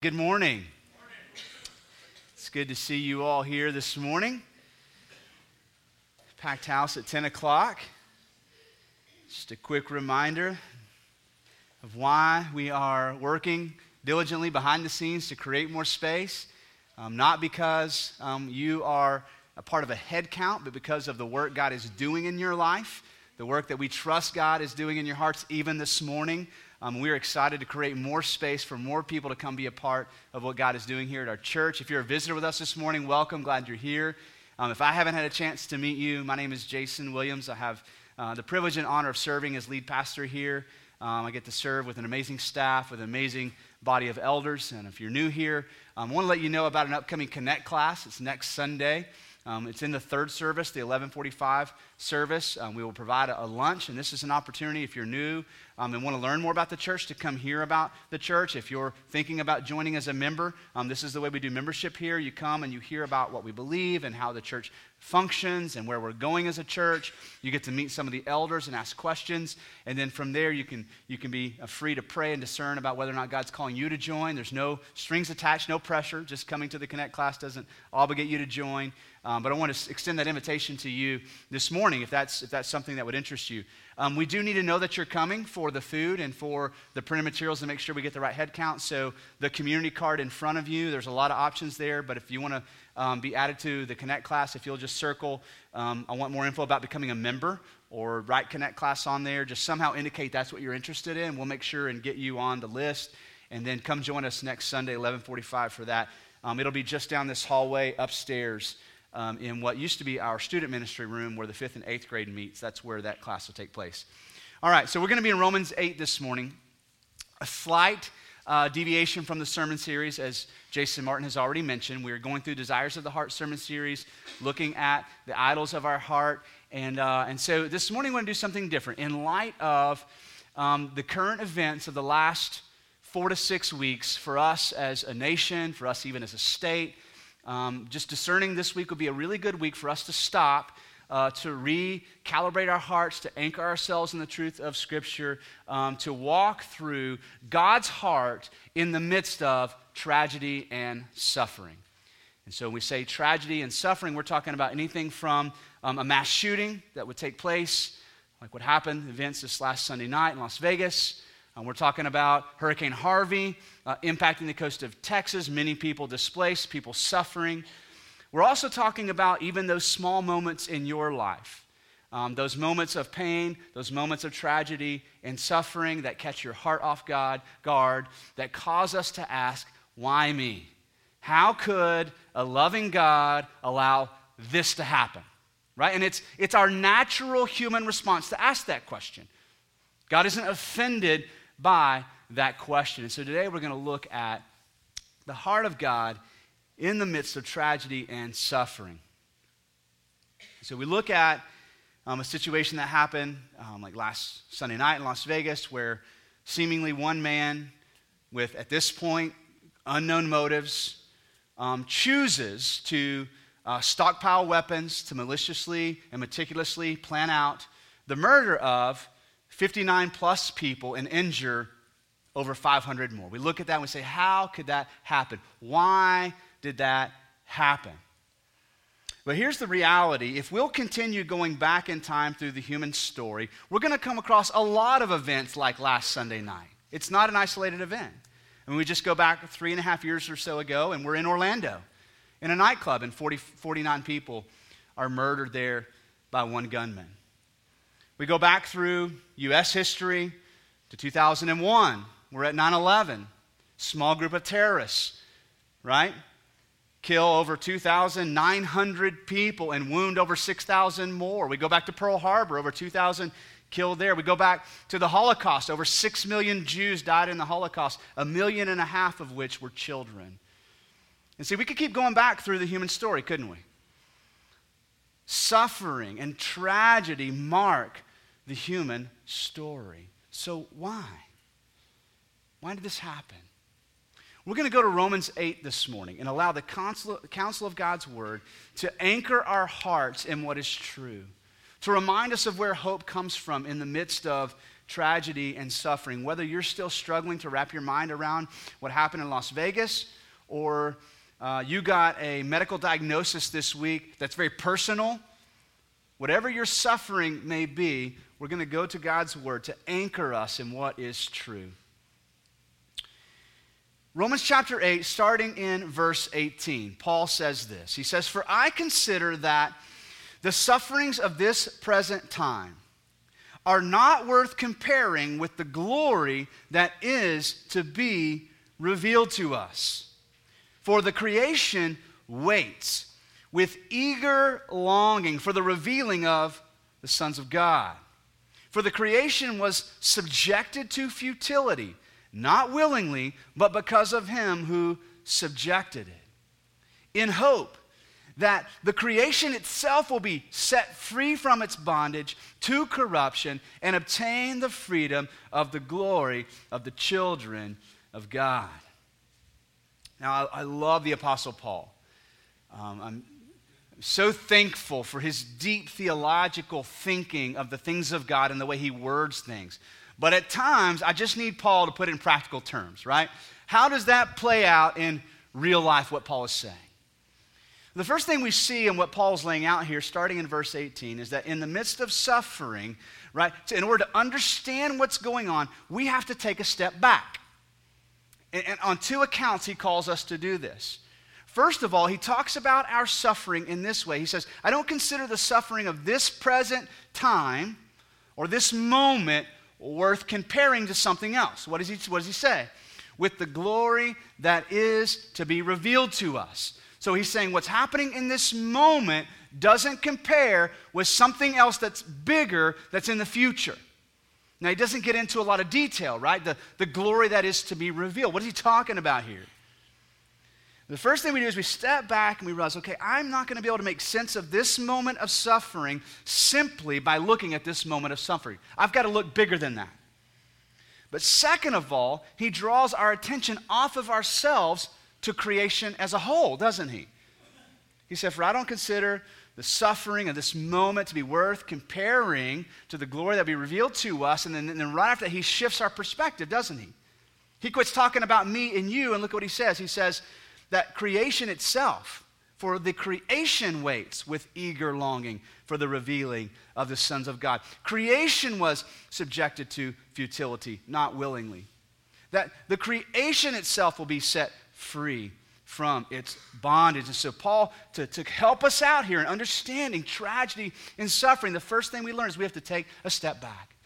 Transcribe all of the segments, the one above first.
Good morning. It's good to see you all here this morning. Packed house at 10 o'clock. Just a quick reminder of why we are working diligently behind the scenes to create more space. Um, not because um, you are a part of a head count, but because of the work God is doing in your life, the work that we trust God is doing in your hearts, even this morning. Um, we're excited to create more space for more people to come be a part of what God is doing here at our church. If you're a visitor with us this morning, welcome. Glad you're here. Um, if I haven't had a chance to meet you, my name is Jason Williams. I have uh, the privilege and honor of serving as lead pastor here. Um, I get to serve with an amazing staff, with an amazing body of elders. And if you're new here, um, I want to let you know about an upcoming Connect class. It's next Sunday. Um, it's in the third service, the 1145 service. Um, we will provide a, a, lunch, and this is an opportunity if you're new um, and want to learn more about the church to come hear about the church. If you're thinking about joining as a member, um, this is the way we do membership here. You come and you hear about what we believe and how the church functions and where we're going as a church. You get to meet some of the elders and ask questions. And then from there, you can, you can be uh, free to pray and discern about whether or not God's calling you to join. There's no strings attached, no pressure. Just coming to the Connect class doesn't obligate you to join. Um, but I want to extend that invitation to you this morning if that's, if that's something that would interest you. Um, we do need to know that you're coming for the food and for the printed materials to make sure we get the right head count. So, the community card in front of you, there's a lot of options there. But if you want to um, be added to the Connect class, if you'll just circle, um, I want more info about becoming a member or write Connect class on there, just somehow indicate that's what you're interested in. We'll make sure and get you on the list. And then come join us next Sunday, 1145 for that. Um, it'll be just down this hallway upstairs um, in what used to be our student ministry room where the fifth and eighth grade meets. That's where that class will take place. All right, so we're going to be in Romans 8 this morning. A slight uh, deviation from the sermon series, as Jason Martin has already mentioned. We're going through Desires of the Heart sermon series, looking at the idols of our heart. And, uh, and so this morning, we're going to do something different. In light of um, the current events of the last four to six weeks for us as a nation, for us even as a state, um, just discerning this week would be a really good week for us to stop, uh, to recalibrate our hearts, to anchor ourselves in the truth of Scripture, um, to walk through God's heart in the midst of tragedy and suffering. And so when we say tragedy and suffering, we're talking about anything from um, a mass shooting that would take place, like what happened, events this last Sunday night in Las Vegas, uh, we're talking about Hurricane Harvey uh, impacting the coast of Texas, many people displaced, people suffering. We're also talking about even those small moments in your life, um, those moments of pain, those moments of tragedy and suffering that catch your heart off God, guard, that cause us to ask, why me? How could a loving God allow this to happen? Right? And it's, it's our natural human response to ask that question. God isn't offended by that question. And so today we're going to look at the heart of God in the midst of tragedy and suffering. So we look at um, a situation that happened um, like last Sunday night in Las Vegas where seemingly one man with, at this point, unknown motives um, chooses to uh, stockpile weapons to maliciously and meticulously plan out the murder of 59 plus people and injure over 500 more. We look at that and we say, how could that happen? Why did that happen? But here's the reality if we'll continue going back in time through the human story, we're going to come across a lot of events like last Sunday night. It's not an isolated event. I mean, we just go back three and a half years or so ago, and we're in Orlando in a nightclub, and 40, 49 people are murdered there by one gunman. We go back through U.S. history to 2001. We're at 9 11. Small group of terrorists, right? Kill over 2,900 people and wound over 6,000 more. We go back to Pearl Harbor, over 2,000 killed there. We go back to the Holocaust. Over 6 million Jews died in the Holocaust, a million and a half of which were children. And see, we could keep going back through the human story, couldn't we? Suffering and tragedy mark the human story. So, why? Why did this happen? We're going to go to Romans 8 this morning and allow the counsel, counsel of God's word to anchor our hearts in what is true, to remind us of where hope comes from in the midst of tragedy and suffering. Whether you're still struggling to wrap your mind around what happened in Las Vegas, or uh, you got a medical diagnosis this week that's very personal, whatever your suffering may be, we're going to go to God's Word to anchor us in what is true. Romans chapter 8, starting in verse 18, Paul says this. He says, For I consider that the sufferings of this present time are not worth comparing with the glory that is to be revealed to us. For the creation waits with eager longing for the revealing of the sons of God. For the creation was subjected to futility, not willingly, but because of him who subjected it, in hope that the creation itself will be set free from its bondage to corruption and obtain the freedom of the glory of the children of God. Now, I, I love the Apostle Paul. Um, I'm so thankful for his deep theological thinking of the things of God and the way he words things. But at times, I just need Paul to put it in practical terms, right? How does that play out in real life, what Paul is saying? The first thing we see in what Paul's laying out here, starting in verse 18, is that in the midst of suffering, right, in order to understand what's going on, we have to take a step back. And on two accounts, he calls us to do this. First of all, he talks about our suffering in this way. He says, I don't consider the suffering of this present time or this moment worth comparing to something else. What does he, what does he say? With the glory that is to be revealed to us. So he's saying what's happening in this moment doesn't compare with something else that's bigger that's in the future. Now, he doesn't get into a lot of detail, right? The, the glory that is to be revealed. What is he talking about here? The first thing we do is we step back and we realize, okay, I'm not going to be able to make sense of this moment of suffering simply by looking at this moment of suffering. I've got to look bigger than that. But second of all, he draws our attention off of ourselves to creation as a whole, doesn't he? He said, For I don't consider the suffering of this moment to be worth comparing to the glory that will be revealed to us. And then, and then right after that, he shifts our perspective, doesn't he? He quits talking about me and you, and look at what he says. He says that creation itself, for the creation waits with eager longing for the revealing of the sons of God. Creation was subjected to futility, not willingly. That the creation itself will be set free from its bondage. And so, Paul, to, to help us out here in understanding tragedy and suffering, the first thing we learn is we have to take a step back.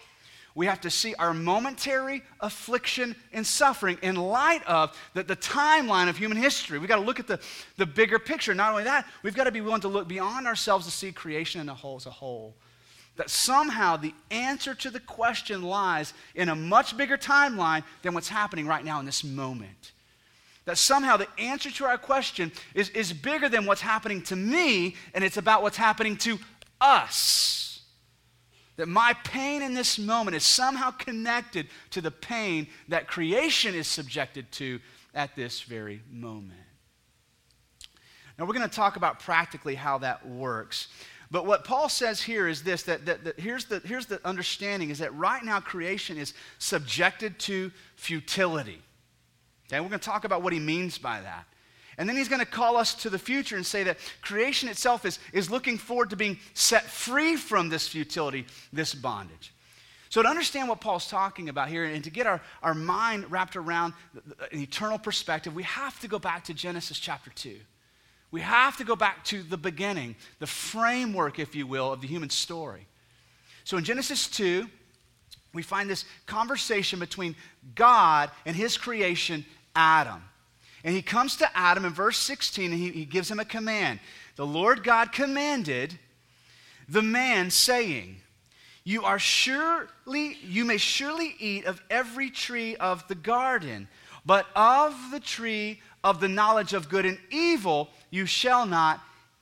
We have to see our momentary affliction and suffering in light of the, the timeline of human history. We've got to look at the, the bigger picture. Not only that, we've got to be willing to look beyond ourselves to see creation in a whole, as a whole. That somehow the answer to the question lies in a much bigger timeline than what's happening right now in this moment. That somehow the answer to our question is, is bigger than what's happening to me, and it's about what's happening to us. That my pain in this moment is somehow connected to the pain that creation is subjected to at this very moment. Now, we're going to talk about practically how that works. But what Paul says here is this that, that, that, here's, the, here's the understanding is that right now creation is subjected to futility. Okay, we're going to talk about what he means by that. And then he's going to call us to the future and say that creation itself is, is looking forward to being set free from this futility, this bondage. So, to understand what Paul's talking about here and to get our, our mind wrapped around an eternal perspective, we have to go back to Genesis chapter 2. We have to go back to the beginning, the framework, if you will, of the human story. So, in Genesis 2, we find this conversation between God and his creation, Adam. And he comes to Adam in verse 16 and he, he gives him a command. The Lord God commanded the man, saying, You are surely, you may surely eat of every tree of the garden, but of the tree of the knowledge of good and evil you shall not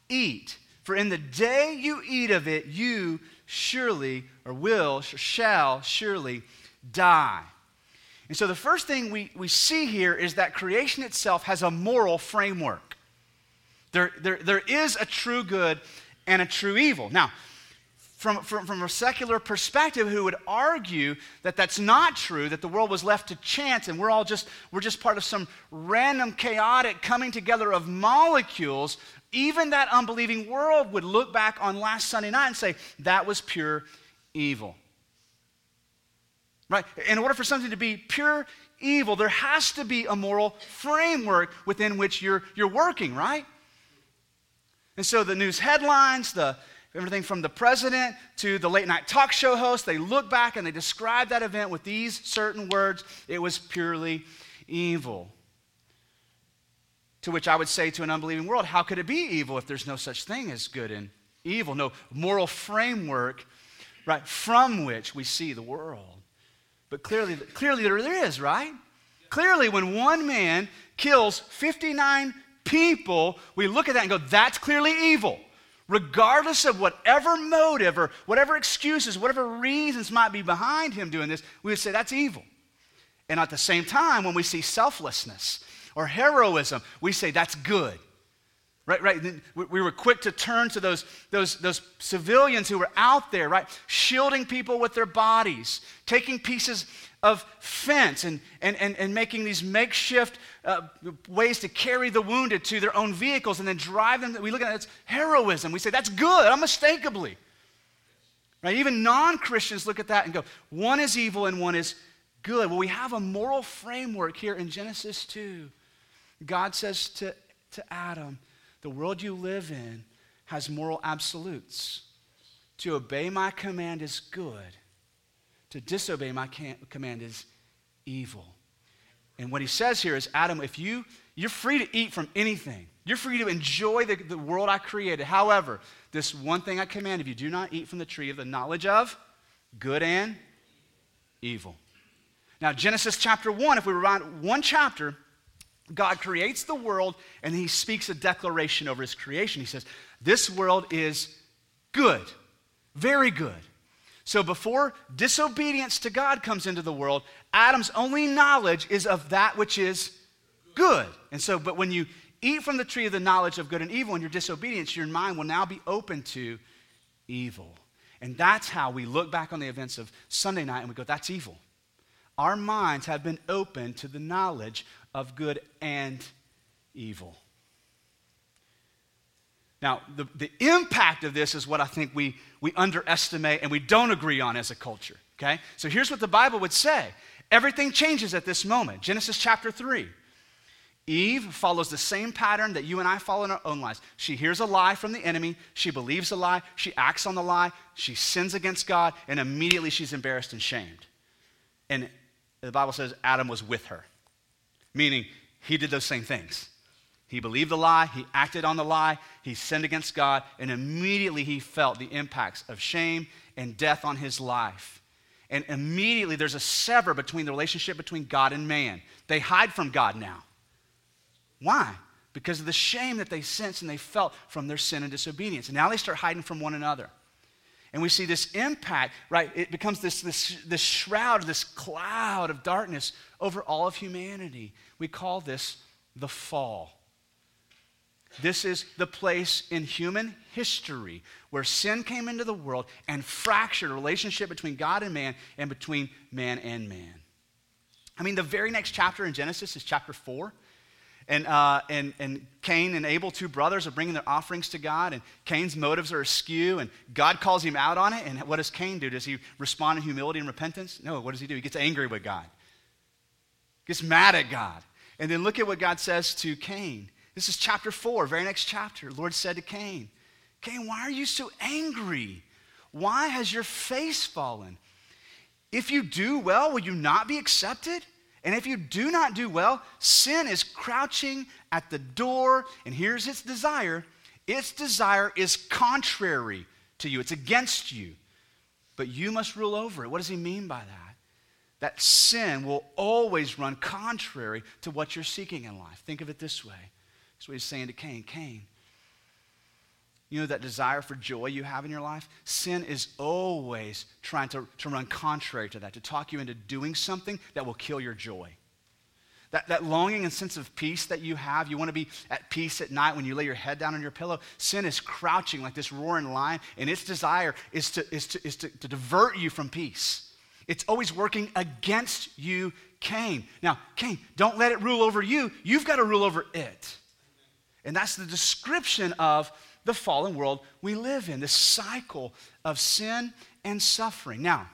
eat. For in the day you eat of it, you surely, or will, shall surely die. And so the first thing we, we see here is that creation itself has a moral framework. There, there, there is a true good and a true evil. Now, from, from, from a secular perspective who would argue that that's not true, that the world was left to chance and we're all just, we're just part of some random, chaotic coming together of molecules, even that unbelieving world would look back on last Sunday night and say, that was pure evil. Right? In order for something to be pure evil, there has to be a moral framework within which you're, you're working, right? And so the news headlines, the, everything from the president to the late night talk show host, they look back and they describe that event with these certain words it was purely evil. To which I would say to an unbelieving world, how could it be evil if there's no such thing as good and evil? No moral framework, right, from which we see the world. But clearly, clearly there is, right? Clearly, when one man kills 59 people, we look at that and go, that's clearly evil regardless of whatever motive or whatever excuses, whatever reasons might be behind him doing this, we would say that's evil. And at the same time, when we see selflessness or heroism, we say that's good. Right, right. We were quick to turn to those, those, those civilians who were out there, right, shielding people with their bodies, taking pieces of fence and, and, and, and making these makeshift uh, ways to carry the wounded to their own vehicles and then drive them. We look at it as heroism. We say that's good, unmistakably. Right? Even non Christians look at that and go, one is evil and one is good. Well, we have a moral framework here in Genesis 2. God says to, to Adam, the world you live in has moral absolutes. To obey my command is good to disobey my command is evil. And what he says here is Adam, if you, you're free to eat from anything, you're free to enjoy the, the world I created. However, this one thing I command if you do not eat from the tree of the knowledge of good and evil. Now, Genesis chapter 1, if we rewind one chapter, God creates the world and he speaks a declaration over his creation. He says, This world is good, very good. So before disobedience to God comes into the world, Adam's only knowledge is of that which is good. And so, but when you eat from the tree of the knowledge of good and evil and your disobedience, your mind will now be open to evil. And that's how we look back on the events of Sunday night and we go, that's evil. Our minds have been open to the knowledge of good and evil. Now, the, the impact of this is what I think we, we underestimate and we don't agree on as a culture. Okay? So here's what the Bible would say everything changes at this moment. Genesis chapter 3. Eve follows the same pattern that you and I follow in our own lives. She hears a lie from the enemy, she believes a lie, she acts on the lie, she sins against God, and immediately she's embarrassed and shamed. And the Bible says Adam was with her, meaning he did those same things. He believed the lie, he acted on the lie, he sinned against God, and immediately he felt the impacts of shame and death on his life. And immediately there's a sever between the relationship between God and man. They hide from God now. Why? Because of the shame that they sensed and they felt from their sin and disobedience. And now they start hiding from one another. And we see this impact, right? It becomes this, this, this shroud, this cloud of darkness over all of humanity. We call this the fall. This is the place in human history where sin came into the world and fractured a relationship between God and man and between man and man. I mean, the very next chapter in Genesis is chapter 4. And, uh, and, and Cain and Abel, two brothers, are bringing their offerings to God, and Cain's motives are askew, and God calls him out on it. And what does Cain do? Does he respond in humility and repentance? No, what does he do? He gets angry with God, gets mad at God. And then look at what God says to Cain. This is chapter 4, very next chapter. The Lord said to Cain, Cain, why are you so angry? Why has your face fallen? If you do well, will you not be accepted? And if you do not do well, sin is crouching at the door, and here's its desire. Its desire is contrary to you, it's against you. But you must rule over it. What does he mean by that? That sin will always run contrary to what you're seeking in life. Think of it this way that's what he's saying to Cain. Cain, you know that desire for joy you have in your life? Sin is always trying to, to run contrary to that, to talk you into doing something that will kill your joy. That, that longing and sense of peace that you have, you want to be at peace at night when you lay your head down on your pillow. Sin is crouching like this roaring lion, and its desire is to, is to, is to, to divert you from peace. It's always working against you, Cain. Now, Cain, don't let it rule over you. You've got to rule over it. And that's the description of the fallen world we live in, this cycle of sin and suffering. Now,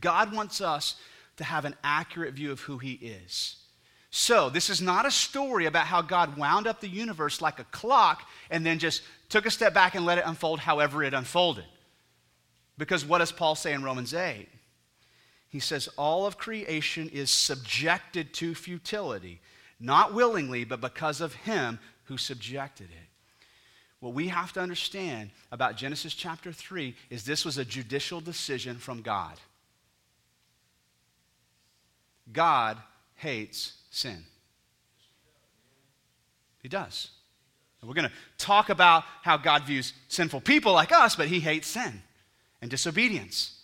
God wants us to have an accurate view of who He is. So, this is not a story about how God wound up the universe like a clock and then just took a step back and let it unfold however it unfolded. Because what does Paul say in Romans 8? He says, All of creation is subjected to futility, not willingly, but because of him who subjected it. What we have to understand about Genesis chapter 3 is this was a judicial decision from God. God hates sin. He does. And we're going to talk about how God views sinful people like us, but he hates sin and disobedience.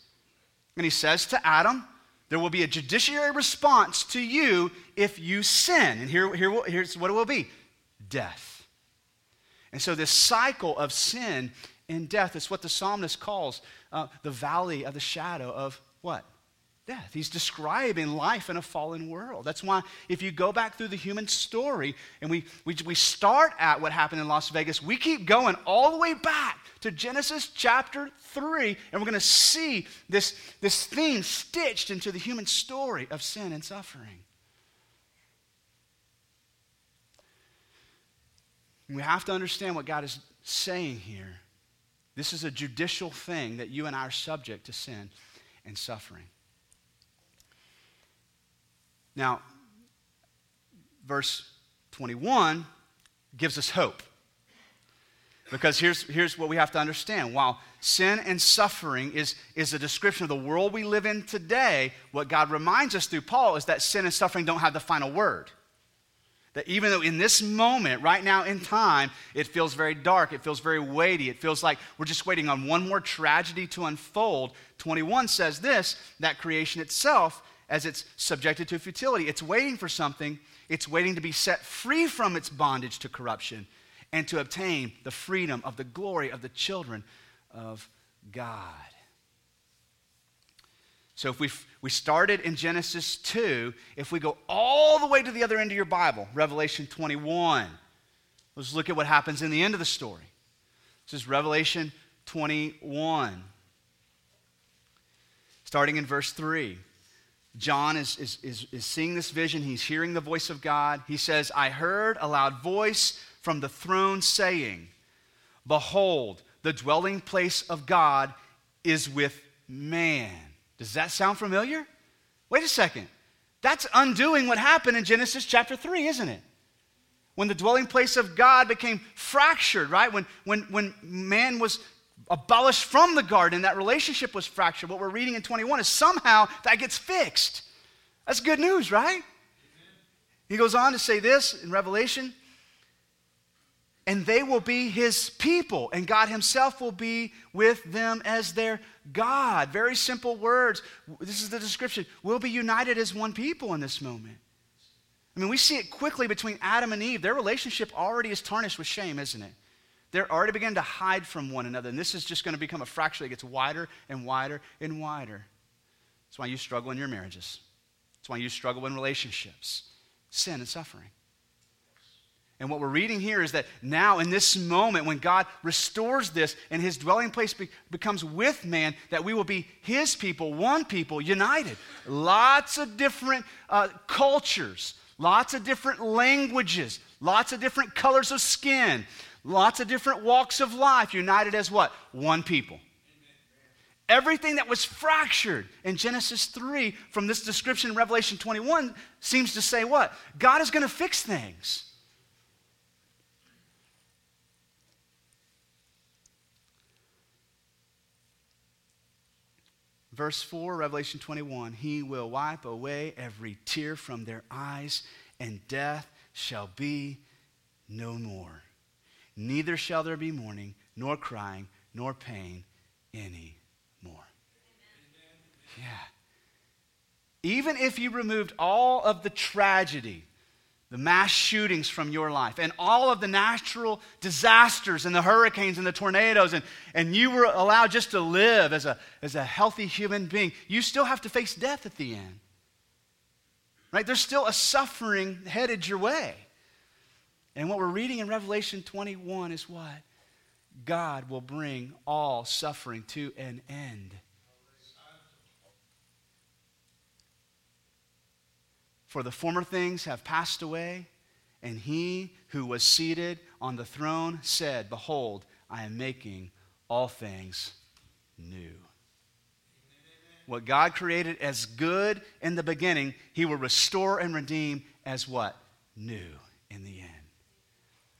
And he says to Adam, there will be a judiciary response to you if you sin. And here, here, here's what it will be death. And so, this cycle of sin and death is what the psalmist calls uh, the valley of the shadow of what? death. He's describing life in a fallen world. That's why, if you go back through the human story and we, we, we start at what happened in Las Vegas, we keep going all the way back to Genesis chapter 3, and we're going to see this, this theme stitched into the human story of sin and suffering. We have to understand what God is saying here. This is a judicial thing that you and I are subject to sin and suffering. Now, verse 21 gives us hope. Because here's, here's what we have to understand. While sin and suffering is, is a description of the world we live in today, what God reminds us through Paul is that sin and suffering don't have the final word. That even though in this moment, right now in time, it feels very dark, it feels very weighty, it feels like we're just waiting on one more tragedy to unfold, 21 says this that creation itself as it's subjected to futility. It's waiting for something, it's waiting to be set free from its bondage to corruption and to obtain the freedom of the glory of the children of God. So if we we started in Genesis 2, if we go all the way to the other end of your Bible, Revelation 21, let's look at what happens in the end of the story. This is Revelation 21, starting in verse 3. John is, is, is, is seeing this vision. He's hearing the voice of God. He says, I heard a loud voice from the throne saying, Behold, the dwelling place of God is with man. Does that sound familiar? Wait a second. That's undoing what happened in Genesis chapter 3, isn't it? When the dwelling place of God became fractured, right? When, when, when man was abolished from the garden, that relationship was fractured. What we're reading in 21 is somehow that gets fixed. That's good news, right? He goes on to say this in Revelation and they will be his people, and God himself will be with them as their God. Very simple words. This is the description. We'll be united as one people in this moment. I mean, we see it quickly between Adam and Eve. Their relationship already is tarnished with shame, isn't it? They're already beginning to hide from one another. And this is just going to become a fracture that gets wider and wider and wider. That's why you struggle in your marriages. That's why you struggle in relationships, sin and suffering. And what we're reading here is that now, in this moment, when God restores this and his dwelling place be- becomes with man, that we will be his people, one people, united. Lots of different uh, cultures, lots of different languages, lots of different colors of skin, Lots of different walks of life united as what? One people. Everything that was fractured in Genesis 3 from this description in Revelation 21 seems to say what? God is going to fix things. Verse 4, Revelation 21 He will wipe away every tear from their eyes, and death shall be no more. Neither shall there be mourning, nor crying, nor pain any more. Yeah. even if you removed all of the tragedy, the mass shootings from your life, and all of the natural disasters and the hurricanes and the tornadoes, and, and you were allowed just to live as a, as a healthy human being, you still have to face death at the end. Right? There's still a suffering headed your way. And what we're reading in Revelation 21 is what? God will bring all suffering to an end. For the former things have passed away, and he who was seated on the throne said, Behold, I am making all things new. What God created as good in the beginning, he will restore and redeem as what? New in the end.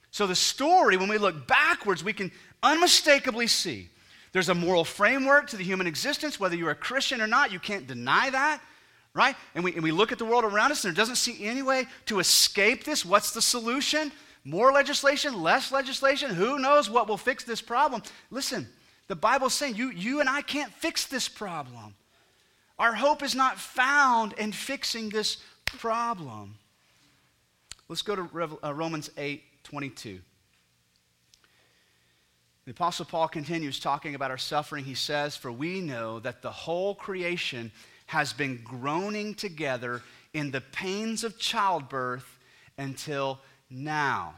So the story, when we look backwards, we can unmistakably see there's a moral framework to the human existence, whether you're a Christian or not, you can't deny that right? And we, and we look at the world around us and there doesn't seem any way to escape this. What's the solution? More legislation, less legislation? Who knows what will fix this problem? Listen, the Bible's saying you, you and I can't fix this problem. Our hope is not found in fixing this problem. Let's go to uh, Romans 8 22. The Apostle Paul continues talking about our suffering. He says, For we know that the whole creation has been groaning together in the pains of childbirth until now.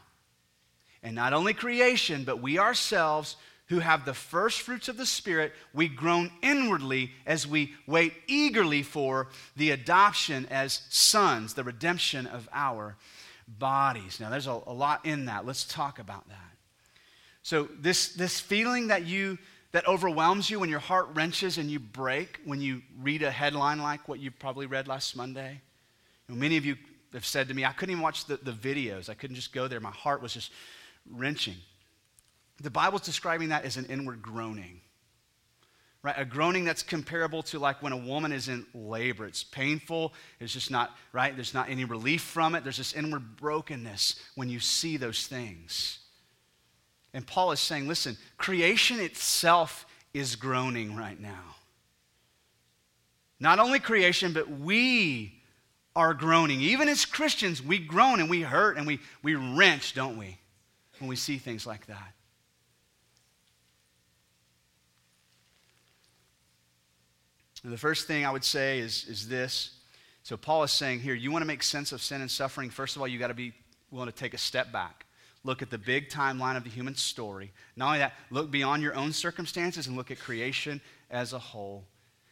And not only creation, but we ourselves who have the first fruits of the Spirit, we groan inwardly as we wait eagerly for the adoption as sons, the redemption of our bodies. Now, there's a, a lot in that. Let's talk about that. So, this, this feeling that you that overwhelms you when your heart wrenches and you break when you read a headline like what you probably read last Monday? You know, many of you have said to me, I couldn't even watch the, the videos. I couldn't just go there. My heart was just wrenching. The Bible's describing that as an inward groaning. Right? A groaning that's comparable to like when a woman is in labor. It's painful. It's just not, right? There's not any relief from it. There's this inward brokenness when you see those things. And Paul is saying, listen, creation itself is groaning right now. Not only creation, but we are groaning. Even as Christians, we groan and we hurt and we, we wrench, don't we, when we see things like that. And the first thing I would say is, is this. So, Paul is saying here, you want to make sense of sin and suffering, first of all, you got to be willing to take a step back look at the big timeline of the human story. Not only that, look beyond your own circumstances and look at creation as a whole.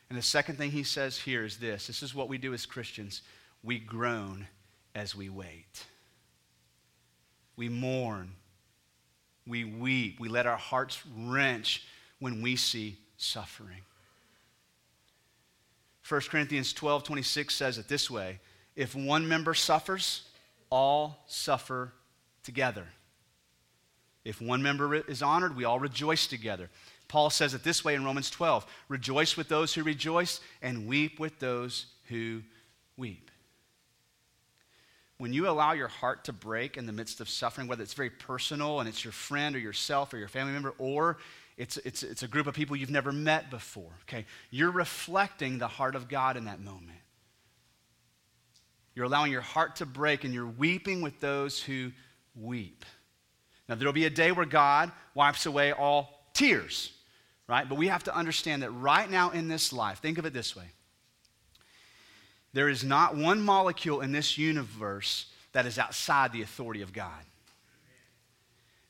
And the second thing he says here is this this is what we do as Christians we groan as we wait. We mourn. We weep. We let our hearts wrench when we see suffering. 1 Corinthians 12 26 says it this way If one member suffers, all suffer together. If one member is honored, we all rejoice together. Paul says it this way in Romans 12 Rejoice with those who rejoice, and weep with those who weep. When you allow your heart to break in the midst of suffering, whether it's very personal and it's your friend or yourself or your family member, or it's, it's, it's a group of people you've never met before, okay, you're reflecting the heart of God in that moment. You're allowing your heart to break and you're weeping with those who weep. Now, there'll be a day where God wipes away all tears, right? But we have to understand that right now in this life, think of it this way there is not one molecule in this universe that is outside the authority of God.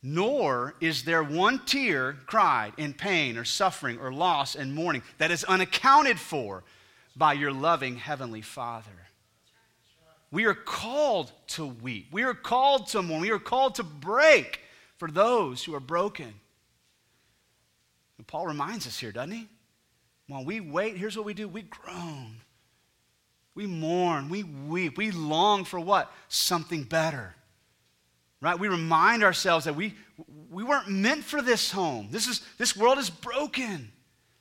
Nor is there one tear cried in pain or suffering or loss and mourning that is unaccounted for by your loving Heavenly Father. We are called to weep. We are called to mourn. We are called to break for those who are broken. And Paul reminds us here, doesn't he? While we wait, here's what we do we groan, we mourn, we weep, we long for what? Something better. Right? We remind ourselves that we, we weren't meant for this home. This, is, this world is broken.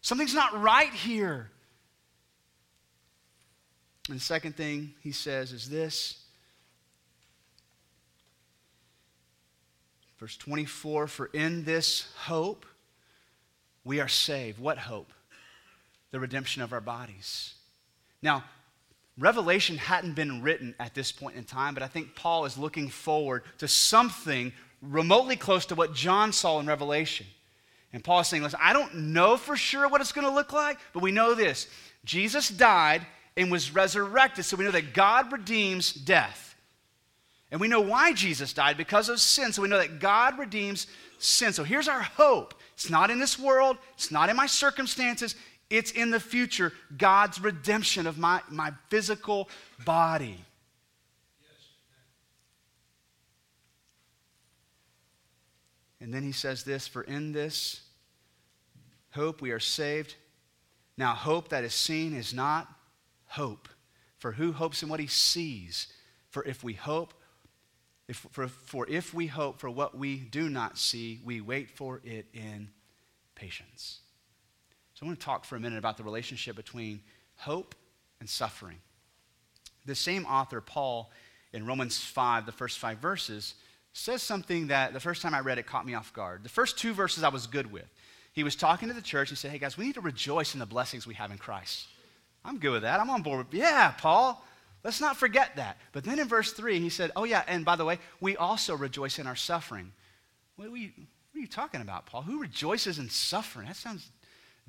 Something's not right here. And the second thing he says is this Verse 24 For in this hope we are saved. What hope? The redemption of our bodies. Now, Revelation hadn't been written at this point in time, but I think Paul is looking forward to something remotely close to what John saw in Revelation. And Paul is saying, listen, I don't know for sure what it's going to look like, but we know this Jesus died and was resurrected, so we know that God redeems death. And we know why Jesus died because of sin, so we know that God redeems sin. So here's our hope it's not in this world, it's not in my circumstances, it's in the future, God's redemption of my, my physical body. And then he says this For in this hope we are saved. Now, hope that is seen is not hope. For who hopes in what he sees? For if we hope, if, for, for if we hope for what we do not see, we wait for it in patience. So I want to talk for a minute about the relationship between hope and suffering. The same author, Paul, in Romans 5, the first five verses, says something that the first time I read it caught me off guard. The first two verses I was good with. He was talking to the church. He said, Hey guys, we need to rejoice in the blessings we have in Christ. I'm good with that. I'm on board. With, yeah, Paul, let's not forget that. But then in verse 3, he said, Oh, yeah, and by the way, we also rejoice in our suffering. What are, you, what are you talking about, Paul? Who rejoices in suffering? That sounds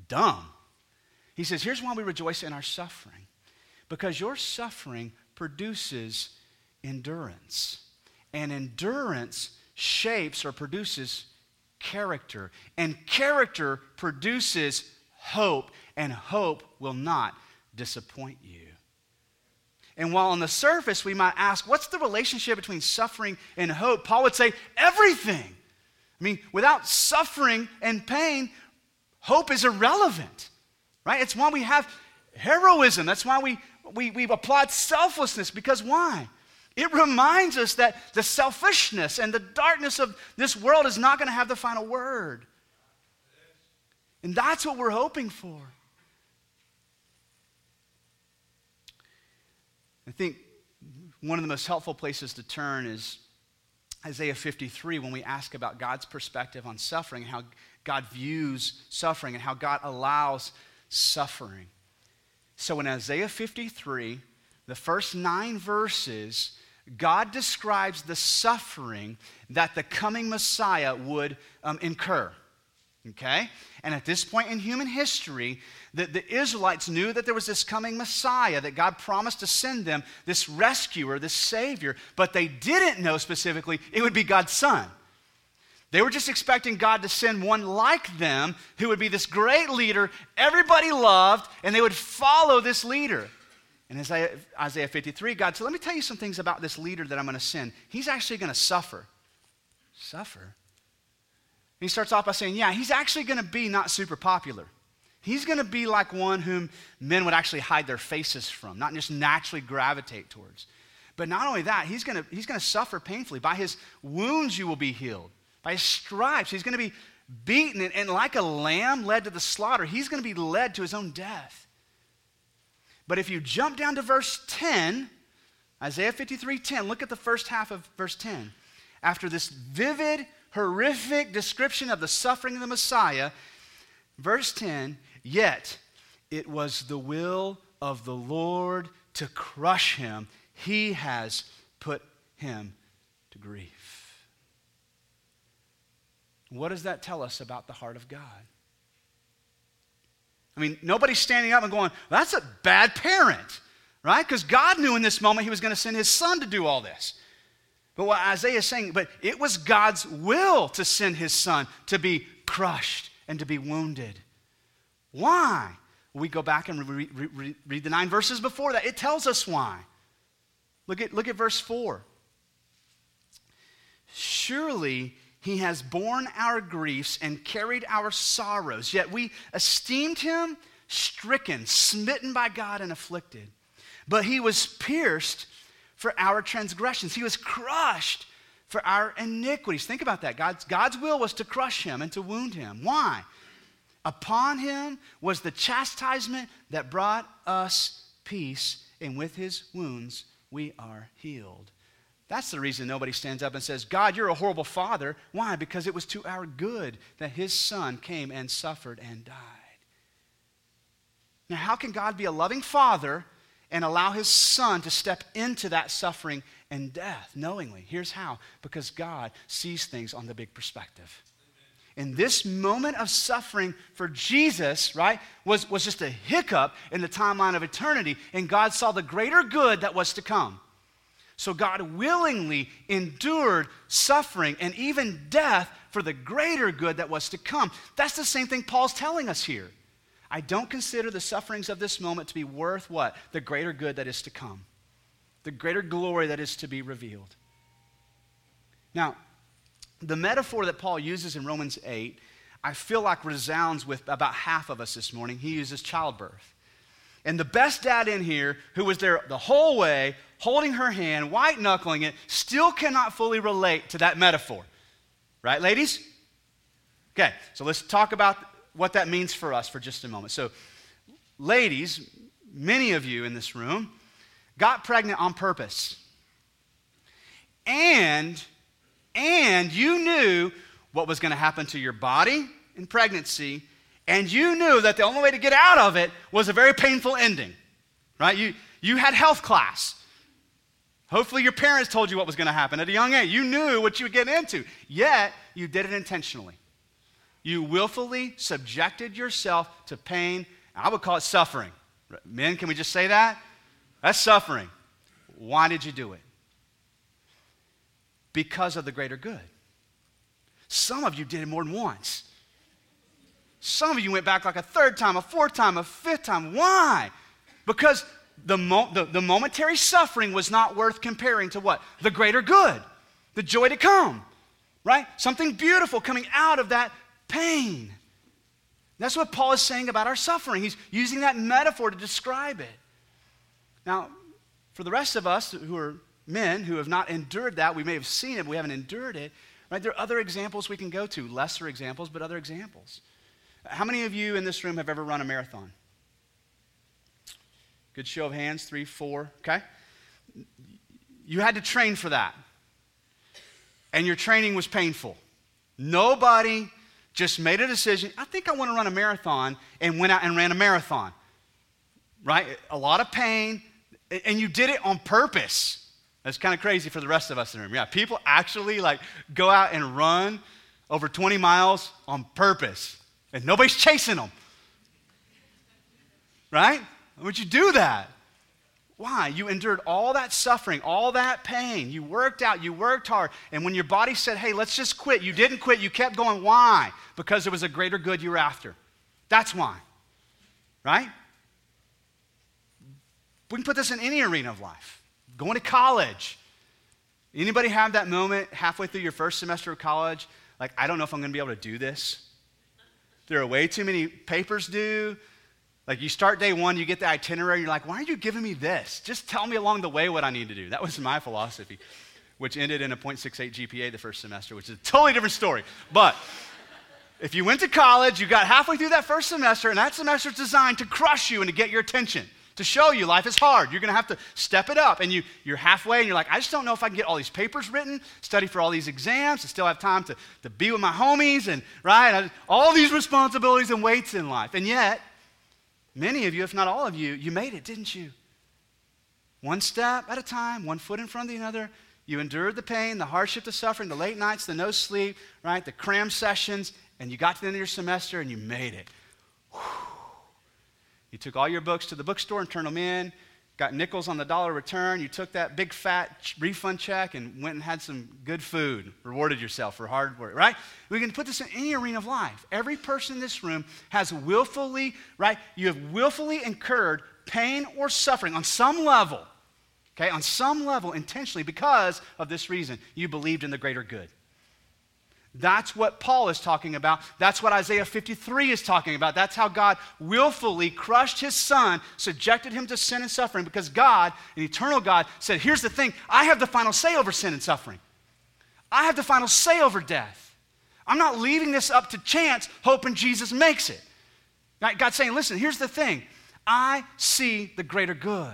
dumb. He says, Here's why we rejoice in our suffering because your suffering produces endurance, and endurance shapes or produces character, and character produces hope, and hope will not disappoint you. And while on the surface we might ask, what's the relationship between suffering and hope? Paul would say, everything. I mean, without suffering and pain, hope is irrelevant, right? It's why we have heroism. That's why we, we, we applaud selflessness, because why? It reminds us that the selfishness and the darkness of this world is not going to have the final word. And that's what we're hoping for. Think one of the most helpful places to turn is Isaiah 53 when we ask about God's perspective on suffering and how God views suffering and how God allows suffering. So in Isaiah 53, the first nine verses, God describes the suffering that the coming Messiah would um, incur. Okay? And at this point in human history, the, the Israelites knew that there was this coming Messiah, that God promised to send them, this rescuer, this Savior, but they didn't know specifically it would be God's Son. They were just expecting God to send one like them who would be this great leader everybody loved, and they would follow this leader. And Isaiah, Isaiah 53, God said, Let me tell you some things about this leader that I'm going to send. He's actually going to suffer. Suffer? And he starts off by saying, Yeah, he's actually going to be not super popular. He's going to be like one whom men would actually hide their faces from, not just naturally gravitate towards. But not only that, he's going to, he's going to suffer painfully. By his wounds, you will be healed. By his stripes, he's going to be beaten, and, and like a lamb led to the slaughter, he's going to be led to his own death. But if you jump down to verse 10, Isaiah 53 10, look at the first half of verse 10. After this vivid, horrific description of the suffering of the Messiah, verse 10, yet it was the will of the Lord to crush him. He has put him to grief. What does that tell us about the heart of God? I mean, nobody's standing up and going, that's a bad parent, right? Because God knew in this moment he was going to send his son to do all this. But what Isaiah is saying, but it was God's will to send his son to be crushed and to be wounded. Why? We go back and re- re- read the nine verses before that. It tells us why. Look at, look at verse 4. Surely he has borne our griefs and carried our sorrows, yet we esteemed him stricken, smitten by God, and afflicted. But he was pierced for our transgressions, he was crushed for our iniquities. Think about that. God's, God's will was to crush him and to wound him. Why? Upon him was the chastisement that brought us peace, and with his wounds we are healed. That's the reason nobody stands up and says, God, you're a horrible father. Why? Because it was to our good that his son came and suffered and died. Now, how can God be a loving father and allow his son to step into that suffering and death knowingly. Here's how because God sees things on the big perspective. In this moment of suffering for Jesus, right, was, was just a hiccup in the timeline of eternity, and God saw the greater good that was to come. So God willingly endured suffering and even death for the greater good that was to come. That's the same thing Paul's telling us here. I don't consider the sufferings of this moment to be worth what? The greater good that is to come, the greater glory that is to be revealed. Now, the metaphor that Paul uses in Romans 8, I feel like resounds with about half of us this morning. He uses childbirth. And the best dad in here, who was there the whole way, holding her hand, white knuckling it, still cannot fully relate to that metaphor. Right, ladies? Okay, so let's talk about what that means for us for just a moment. So, ladies, many of you in this room got pregnant on purpose. And and you knew what was going to happen to your body in pregnancy, and you knew that the only way to get out of it was a very painful ending. Right? You you had health class. Hopefully, your parents told you what was going to happen at a young age. You knew what you would get into, yet you did it intentionally. You willfully subjected yourself to pain. I would call it suffering. Men, can we just say that? That's suffering. Why did you do it? Because of the greater good. Some of you did it more than once. Some of you went back like a third time, a fourth time, a fifth time. Why? Because the, mo- the, the momentary suffering was not worth comparing to what? The greater good, the joy to come, right? Something beautiful coming out of that pain. That's what Paul is saying about our suffering. He's using that metaphor to describe it. Now, for the rest of us who are men who have not endured that, we may have seen it, but we haven't endured it, right? There are other examples we can go to, lesser examples, but other examples. How many of you in this room have ever run a marathon? Good show of hands, three, four, okay? You had to train for that. And your training was painful. Nobody just made a decision. I think I want to run a marathon and went out and ran a marathon. Right? A lot of pain. And you did it on purpose. That's kind of crazy for the rest of us in the room. Yeah, people actually like go out and run over 20 miles on purpose. And nobody's chasing them. Right? Would you do that? Why? You endured all that suffering, all that pain. You worked out, you worked hard. And when your body said, hey, let's just quit, you didn't quit. You kept going. Why? Because there was a greater good you were after. That's why. Right? We can put this in any arena of life. Going to college. Anybody have that moment halfway through your first semester of college? Like, I don't know if I'm going to be able to do this. There are way too many papers due. Like you start day one, you get the itinerary, you're like, why are you giving me this? Just tell me along the way what I need to do. That was my philosophy, which ended in a 0.68 GPA the first semester, which is a totally different story. But if you went to college, you got halfway through that first semester, and that semester is designed to crush you and to get your attention, to show you life is hard. You're going to have to step it up. And you, you're halfway, and you're like, I just don't know if I can get all these papers written, study for all these exams, and still have time to, to be with my homies, and right, all these responsibilities and weights in life. And yet, Many of you, if not all of you, you made it, didn't you? One step at a time, one foot in front of the other. You endured the pain, the hardship, the suffering, the late nights, the no sleep, right? The cram sessions, and you got to the end of your semester and you made it. Whew. You took all your books to the bookstore and turned them in got nickels on the dollar return. You took that big fat refund check and went and had some good food, rewarded yourself for hard work, right? We can put this in any arena of life. Every person in this room has willfully, right? You have willfully incurred pain or suffering on some level, okay, on some level intentionally because of this reason. You believed in the greater good. That's what Paul is talking about. That's what Isaiah 53 is talking about. That's how God willfully crushed his son, subjected him to sin and suffering, because God, an eternal God, said, Here's the thing I have the final say over sin and suffering, I have the final say over death. I'm not leaving this up to chance, hoping Jesus makes it. God's saying, Listen, here's the thing I see the greater good.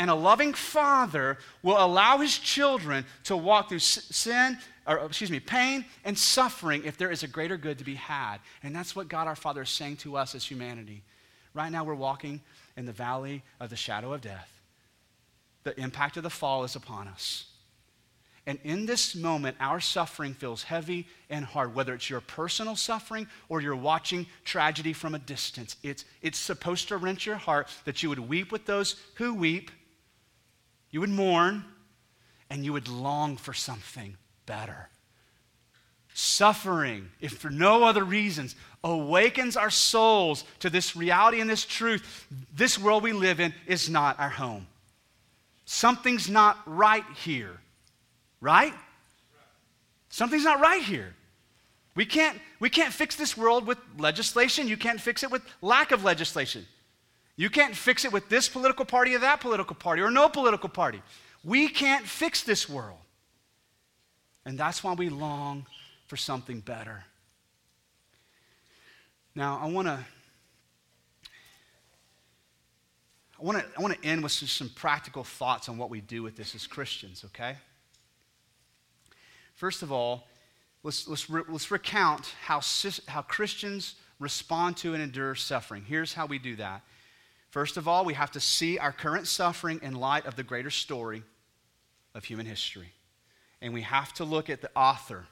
And a loving father will allow his children to walk through sin or excuse me, pain and suffering if there is a greater good to be had. And that's what God our Father is saying to us as humanity. Right now we're walking in the valley of the shadow of death. The impact of the fall is upon us. And in this moment, our suffering feels heavy and hard, whether it's your personal suffering or you're watching tragedy from a distance. It's, it's supposed to wrench your heart that you would weep with those who weep, you would mourn, and you would long for something better. Suffering, if for no other reasons, awakens our souls to this reality and this truth. This world we live in is not our home. Something's not right here. Right? Something's not right here. We can't, we can't fix this world with legislation. You can't fix it with lack of legislation. You can't fix it with this political party or that political party or no political party. We can't fix this world. And that's why we long for something better. Now, I want to I want to I want to end with just some practical thoughts on what we do with this as Christians, okay? First of all, let's, let's, re- let's recount how, how Christians respond to and endure suffering. Here's how we do that. First of all, we have to see our current suffering in light of the greater story of human history. And we have to look at the author,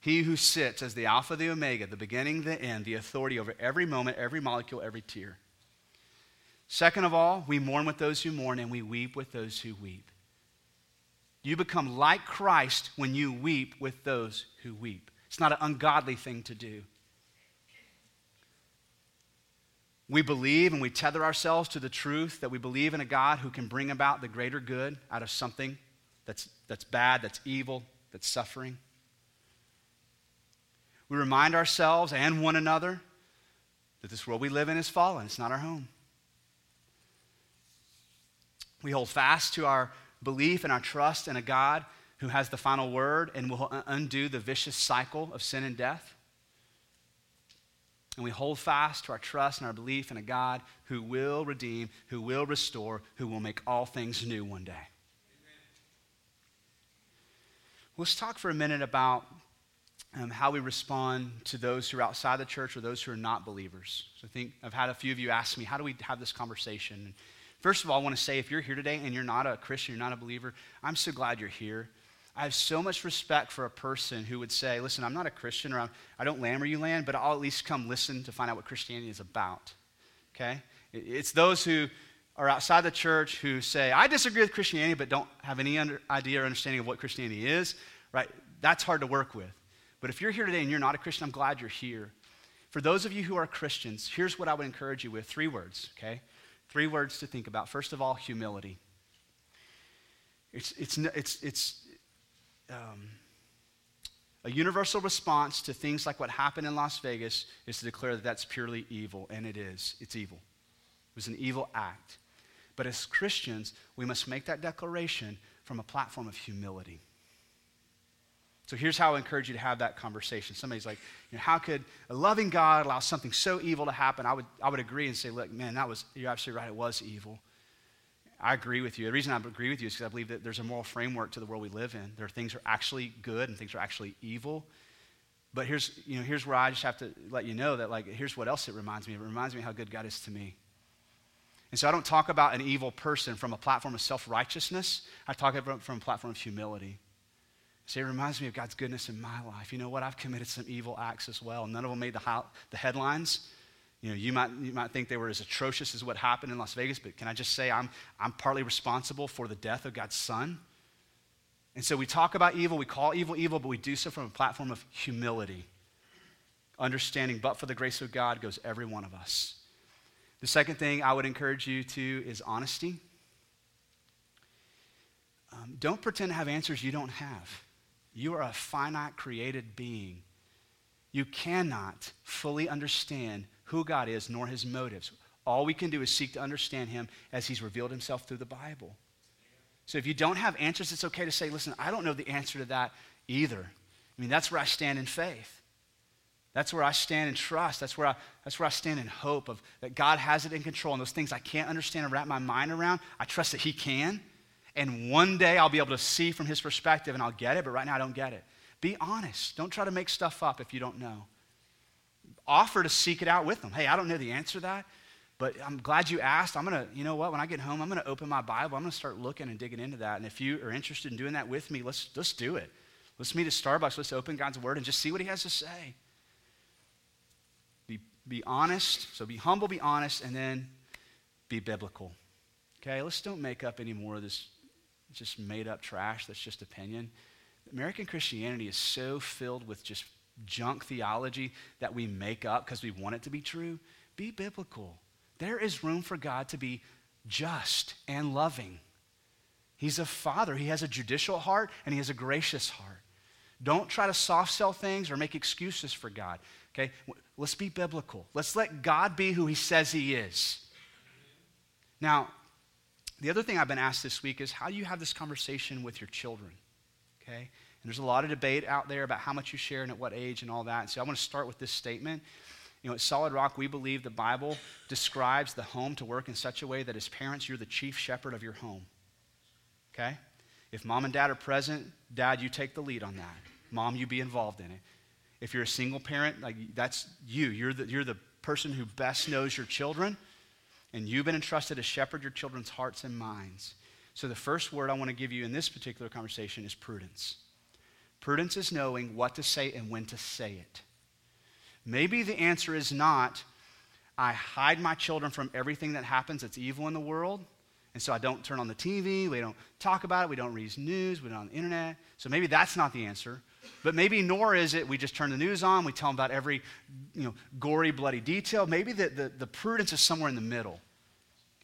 he who sits as the Alpha, the Omega, the beginning, the end, the authority over every moment, every molecule, every tear. Second of all, we mourn with those who mourn and we weep with those who weep. You become like Christ when you weep with those who weep. It's not an ungodly thing to do. We believe and we tether ourselves to the truth that we believe in a God who can bring about the greater good out of something that's, that's bad, that's evil, that's suffering. We remind ourselves and one another that this world we live in is fallen, it's not our home. We hold fast to our belief and our trust in a God who has the final word and will undo the vicious cycle of sin and death. And we hold fast to our trust and our belief in a God who will redeem, who will restore, who will make all things new one day. Amen. Let's talk for a minute about um, how we respond to those who are outside the church or those who are not believers. So I think I've had a few of you ask me, how do we have this conversation? First of all, I want to say if you're here today and you're not a Christian, you're not a believer, I'm so glad you're here. I have so much respect for a person who would say, listen, I'm not a Christian or I'm, I do not land where you land, but I'll at least come listen to find out what Christianity is about. Okay? It's those who are outside the church who say, I disagree with Christianity, but don't have any under, idea or understanding of what Christianity is, right? That's hard to work with. But if you're here today and you're not a Christian, I'm glad you're here. For those of you who are Christians, here's what I would encourage you with three words, okay? Three words to think about. First of all, humility. It's, it's, it's, it's um, a universal response to things like what happened in Las Vegas is to declare that that's purely evil, and it is. It's evil. It was an evil act. But as Christians, we must make that declaration from a platform of humility. So here's how I encourage you to have that conversation. Somebody's like, you know, how could a loving God allow something so evil to happen? I would, I would agree and say, look, man, that was, you're absolutely right, it was evil. I agree with you. The reason I agree with you is because I believe that there's a moral framework to the world we live in. There are things that are actually good and things are actually evil. But here's, you know, here's where I just have to let you know that, like, here's what else it reminds me of. It reminds me how good God is to me. And so I don't talk about an evil person from a platform of self righteousness, I talk about it from a platform of humility. See, it reminds me of God's goodness in my life. You know what? I've committed some evil acts as well. None of them made the, the headlines. You know, you might, you might think they were as atrocious as what happened in Las Vegas, but can I just say I'm, I'm partly responsible for the death of God's son? And so we talk about evil, we call evil evil, but we do so from a platform of humility. Understanding, but for the grace of God goes every one of us. The second thing I would encourage you to is honesty. Um, don't pretend to have answers you don't have. You are a finite created being. You cannot fully understand who God is nor his motives. All we can do is seek to understand him as he's revealed himself through the Bible. So if you don't have answers, it's okay to say, listen, I don't know the answer to that either. I mean, that's where I stand in faith. That's where I stand in trust. That's where I, that's where I stand in hope of that God has it in control. And those things I can't understand or wrap my mind around, I trust that He can. And one day I'll be able to see from his perspective and I'll get it, but right now I don't get it. Be honest. Don't try to make stuff up if you don't know. Offer to seek it out with them. Hey, I don't know the answer to that. But I'm glad you asked. I'm going to, you know what, when I get home, I'm going to open my Bible. I'm going to start looking and digging into that. And if you are interested in doing that with me, let's, let's do it. Let's meet at Starbucks. Let's open God's Word and just see what He has to say. Be, honest. So be humble, be honest, and then be biblical. Okay, let's don't make up any more of this just made up trash that's just opinion. American Christianity is so filled with just junk theology that we make up because we want it to be true. Be biblical. There is room for God to be just and loving. He's a father. He has a judicial heart and he has a gracious heart. Don't try to soft sell things or make excuses for God. Okay? Let's be biblical. Let's let God be who he says he is. Now, the other thing I've been asked this week is how do you have this conversation with your children? Okay? And there's a lot of debate out there about how much you share and at what age and all that. And so I want to start with this statement. You know, at Solid Rock, we believe the Bible describes the home to work in such a way that as parents, you're the chief shepherd of your home. Okay? If mom and dad are present, dad, you take the lead on that. Mom, you be involved in it. If you're a single parent, like that's you. You're the, you're the person who best knows your children. And you've been entrusted to shepherd your children's hearts and minds. So, the first word I want to give you in this particular conversation is prudence. Prudence is knowing what to say and when to say it. Maybe the answer is not, I hide my children from everything that happens that's evil in the world. And so I don't turn on the TV, we don't talk about it, we don't read news, we don't on the internet. So maybe that's not the answer. But maybe nor is it we just turn the news on, we tell them about every you know, gory, bloody detail. Maybe the, the, the prudence is somewhere in the middle.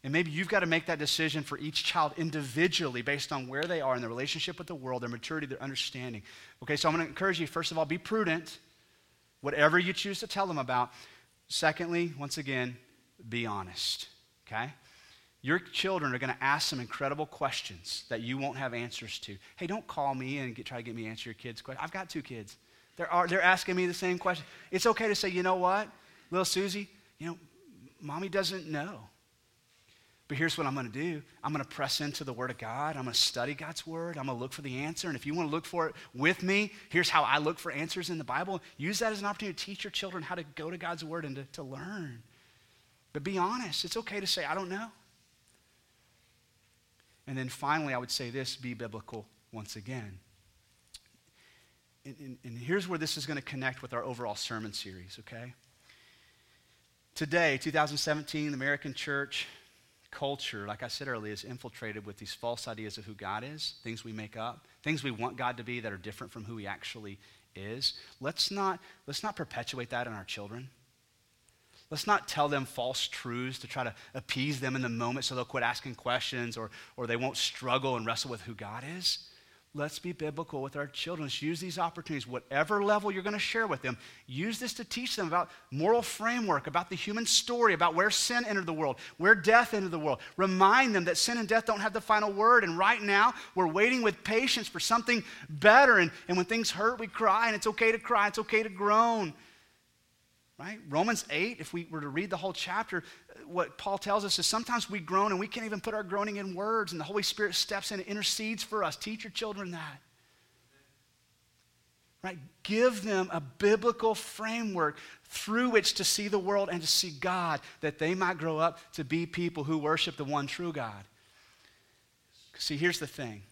And maybe you've got to make that decision for each child individually based on where they are in their relationship with the world, their maturity, their understanding. Okay, so I'm going to encourage you, first of all, be prudent, whatever you choose to tell them about. Secondly, once again, be honest. Okay? Your children are going to ask some incredible questions that you won't have answers to. Hey, don't call me and get, try to get me to answer your kids' questions. I've got two kids. They're, are, they're asking me the same question. It's okay to say, you know what, little Susie, you know, mommy doesn't know. But here's what I'm going to do I'm going to press into the Word of God. I'm going to study God's Word. I'm going to look for the answer. And if you want to look for it with me, here's how I look for answers in the Bible. Use that as an opportunity to teach your children how to go to God's Word and to, to learn. But be honest. It's okay to say, I don't know. And then finally, I would say this be biblical once again. And, and, and here's where this is going to connect with our overall sermon series, okay? Today, 2017, the American church culture, like I said earlier, is infiltrated with these false ideas of who God is, things we make up, things we want God to be that are different from who He actually is. Let's not, let's not perpetuate that in our children. Let's not tell them false truths to try to appease them in the moment so they'll quit asking questions or, or they won't struggle and wrestle with who God is. Let's be biblical with our children. Let's use these opportunities, whatever level you're going to share with them. Use this to teach them about moral framework, about the human story, about where sin entered the world, where death entered the world. Remind them that sin and death don't have the final word. And right now, we're waiting with patience for something better. And, and when things hurt, we cry, and it's okay to cry, it's okay to groan. Right? Romans 8, if we were to read the whole chapter, what Paul tells us is sometimes we groan and we can't even put our groaning in words, and the Holy Spirit steps in and intercedes for us. Teach your children that. Right? Give them a biblical framework through which to see the world and to see God, that they might grow up to be people who worship the one true God. See, here's the thing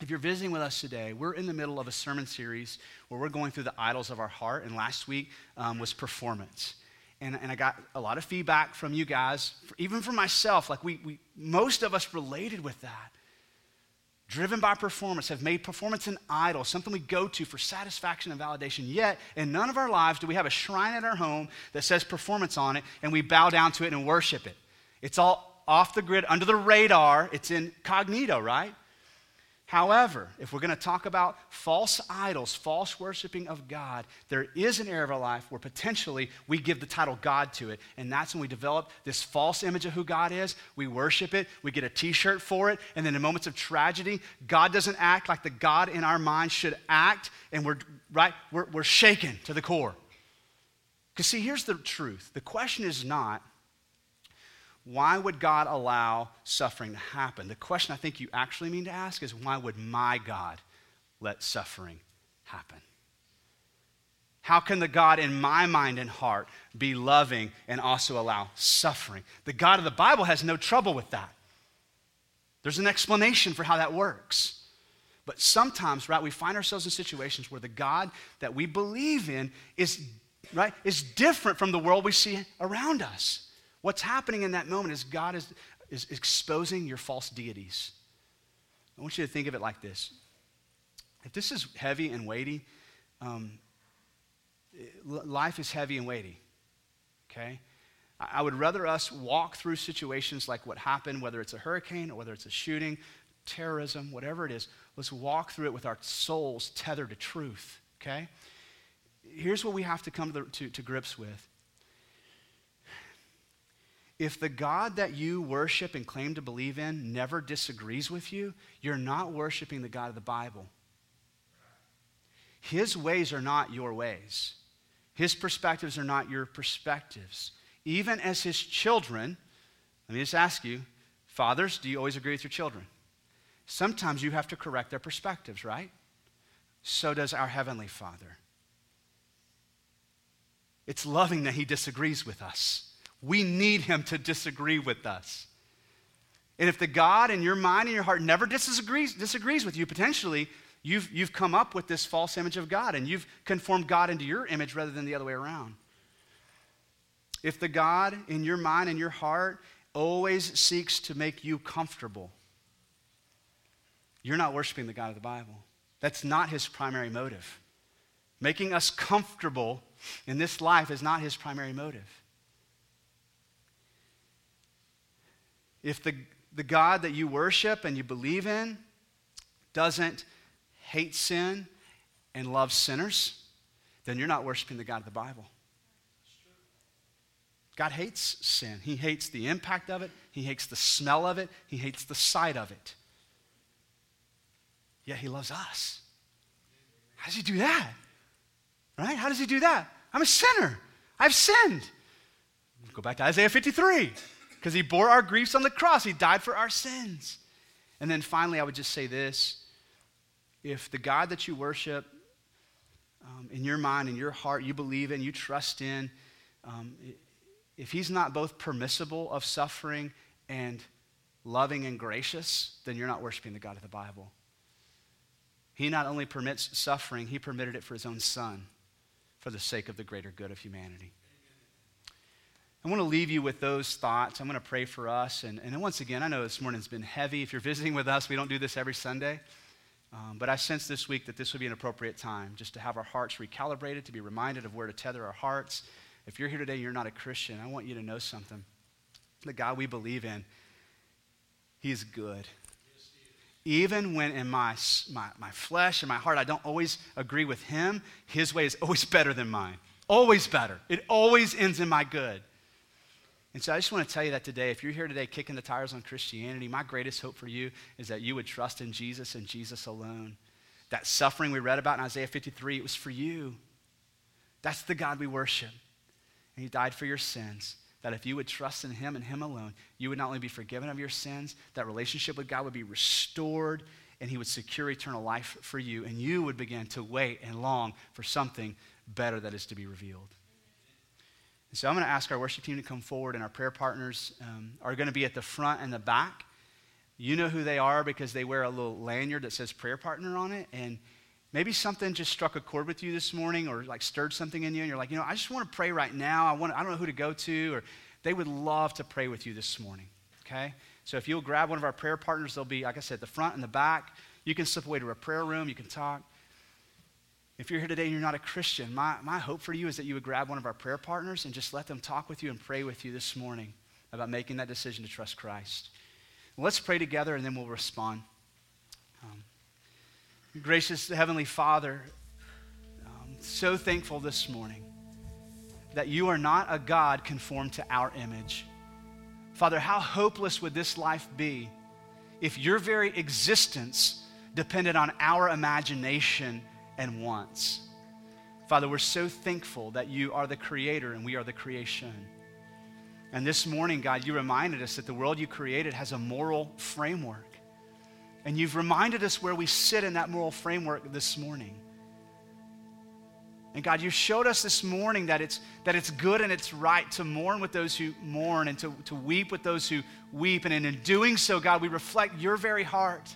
if you're visiting with us today, we're in the middle of a sermon series where we're going through the idols of our heart, and last week um, was performance. And, and I got a lot of feedback from you guys, even from myself. Like, we, we, most of us related with that. Driven by performance, have made performance an idol, something we go to for satisfaction and validation. Yet, in none of our lives do we have a shrine at our home that says performance on it, and we bow down to it and worship it. It's all off the grid, under the radar, it's incognito, right? However, if we're going to talk about false idols, false worshiping of God, there is an area of our life where potentially we give the title God to it. And that's when we develop this false image of who God is. We worship it, we get a t shirt for it, and then in moments of tragedy, God doesn't act like the God in our mind should act, and we're, right, we're, we're shaken to the core. Because, see, here's the truth the question is not, why would God allow suffering to happen? The question I think you actually mean to ask is why would my God let suffering happen? How can the God in my mind and heart be loving and also allow suffering? The God of the Bible has no trouble with that. There's an explanation for how that works. But sometimes, right, we find ourselves in situations where the God that we believe in is, right, is different from the world we see around us. What's happening in that moment is God is, is exposing your false deities. I want you to think of it like this. If this is heavy and weighty, um, life is heavy and weighty, okay? I would rather us walk through situations like what happened, whether it's a hurricane or whether it's a shooting, terrorism, whatever it is. Let's walk through it with our souls tethered to truth, okay? Here's what we have to come to, the, to, to grips with. If the God that you worship and claim to believe in never disagrees with you, you're not worshiping the God of the Bible. His ways are not your ways. His perspectives are not your perspectives. Even as his children, let me just ask you, fathers, do you always agree with your children? Sometimes you have to correct their perspectives, right? So does our Heavenly Father. It's loving that He disagrees with us. We need Him to disagree with us. And if the God in your mind and your heart never disagrees, disagrees with you, potentially You've, you've come up with this false image of God and you've conformed God into your image rather than the other way around. If the God in your mind and your heart always seeks to make you comfortable, you're not worshiping the God of the Bible. That's not his primary motive. Making us comfortable in this life is not his primary motive. If the, the God that you worship and you believe in doesn't hate sin and love sinners, then you're not worshiping the God of the Bible. God hates sin. He hates the impact of it, He hates the smell of it, He hates the sight of it. Yet He loves us. How does He do that? Right? How does He do that? I'm a sinner. I've sinned. Go back to Isaiah 53 because He bore our griefs on the cross, He died for our sins. And then finally, I would just say this if the God that you worship, um, in your mind, in your heart, you believe in, you trust in, um, if he's not both permissible of suffering and loving and gracious, then you're not worshiping the God of the Bible. He not only permits suffering, he permitted it for his own son for the sake of the greater good of humanity. I want to leave you with those thoughts. I'm going to pray for us. And, and once again, I know this morning's been heavy. If you're visiting with us, we don't do this every Sunday. Um, but I sense this week that this would be an appropriate time just to have our hearts recalibrated, to be reminded of where to tether our hearts. If you're here today, and you're not a Christian, I want you to know something. The God we believe in, He is good. Even when in my, my, my flesh and my heart I don't always agree with Him, His way is always better than mine. Always better. It always ends in my good. And so I just want to tell you that today, if you're here today kicking the tires on Christianity, my greatest hope for you is that you would trust in Jesus and Jesus alone. That suffering we read about in Isaiah 53, it was for you. That's the God we worship. And He died for your sins. That if you would trust in Him and Him alone, you would not only be forgiven of your sins, that relationship with God would be restored, and He would secure eternal life for you, and you would begin to wait and long for something better that is to be revealed. So I'm going to ask our worship team to come forward, and our prayer partners um, are going to be at the front and the back. You know who they are because they wear a little lanyard that says prayer partner on it. And maybe something just struck a chord with you this morning or like stirred something in you, and you're like, you know, I just want to pray right now. I, want I don't know who to go to, or they would love to pray with you this morning. Okay? So if you'll grab one of our prayer partners, they'll be, like I said, the front and the back. You can slip away to a prayer room, you can talk. If you're here today and you're not a Christian, my, my hope for you is that you would grab one of our prayer partners and just let them talk with you and pray with you this morning about making that decision to trust Christ. let's pray together and then we'll respond. Um, gracious Heavenly Father, um, so thankful this morning that you are not a God conformed to our image. Father, how hopeless would this life be if your very existence depended on our imagination? And wants. Father, we're so thankful that you are the creator and we are the creation. And this morning, God, you reminded us that the world you created has a moral framework. And you've reminded us where we sit in that moral framework this morning. And God, you showed us this morning that it's, that it's good and it's right to mourn with those who mourn and to, to weep with those who weep. And in doing so, God, we reflect your very heart.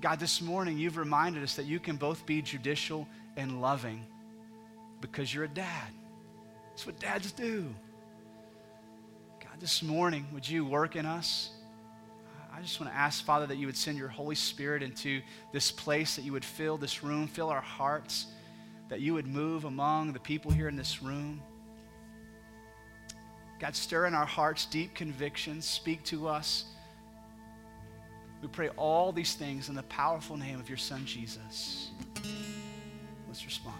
God, this morning you've reminded us that you can both be judicial and loving because you're a dad. That's what dads do. God, this morning, would you work in us? I just want to ask, Father, that you would send your Holy Spirit into this place, that you would fill this room, fill our hearts, that you would move among the people here in this room. God, stir in our hearts deep convictions, speak to us. We pray all these things in the powerful name of your Son, Jesus. Let's respond.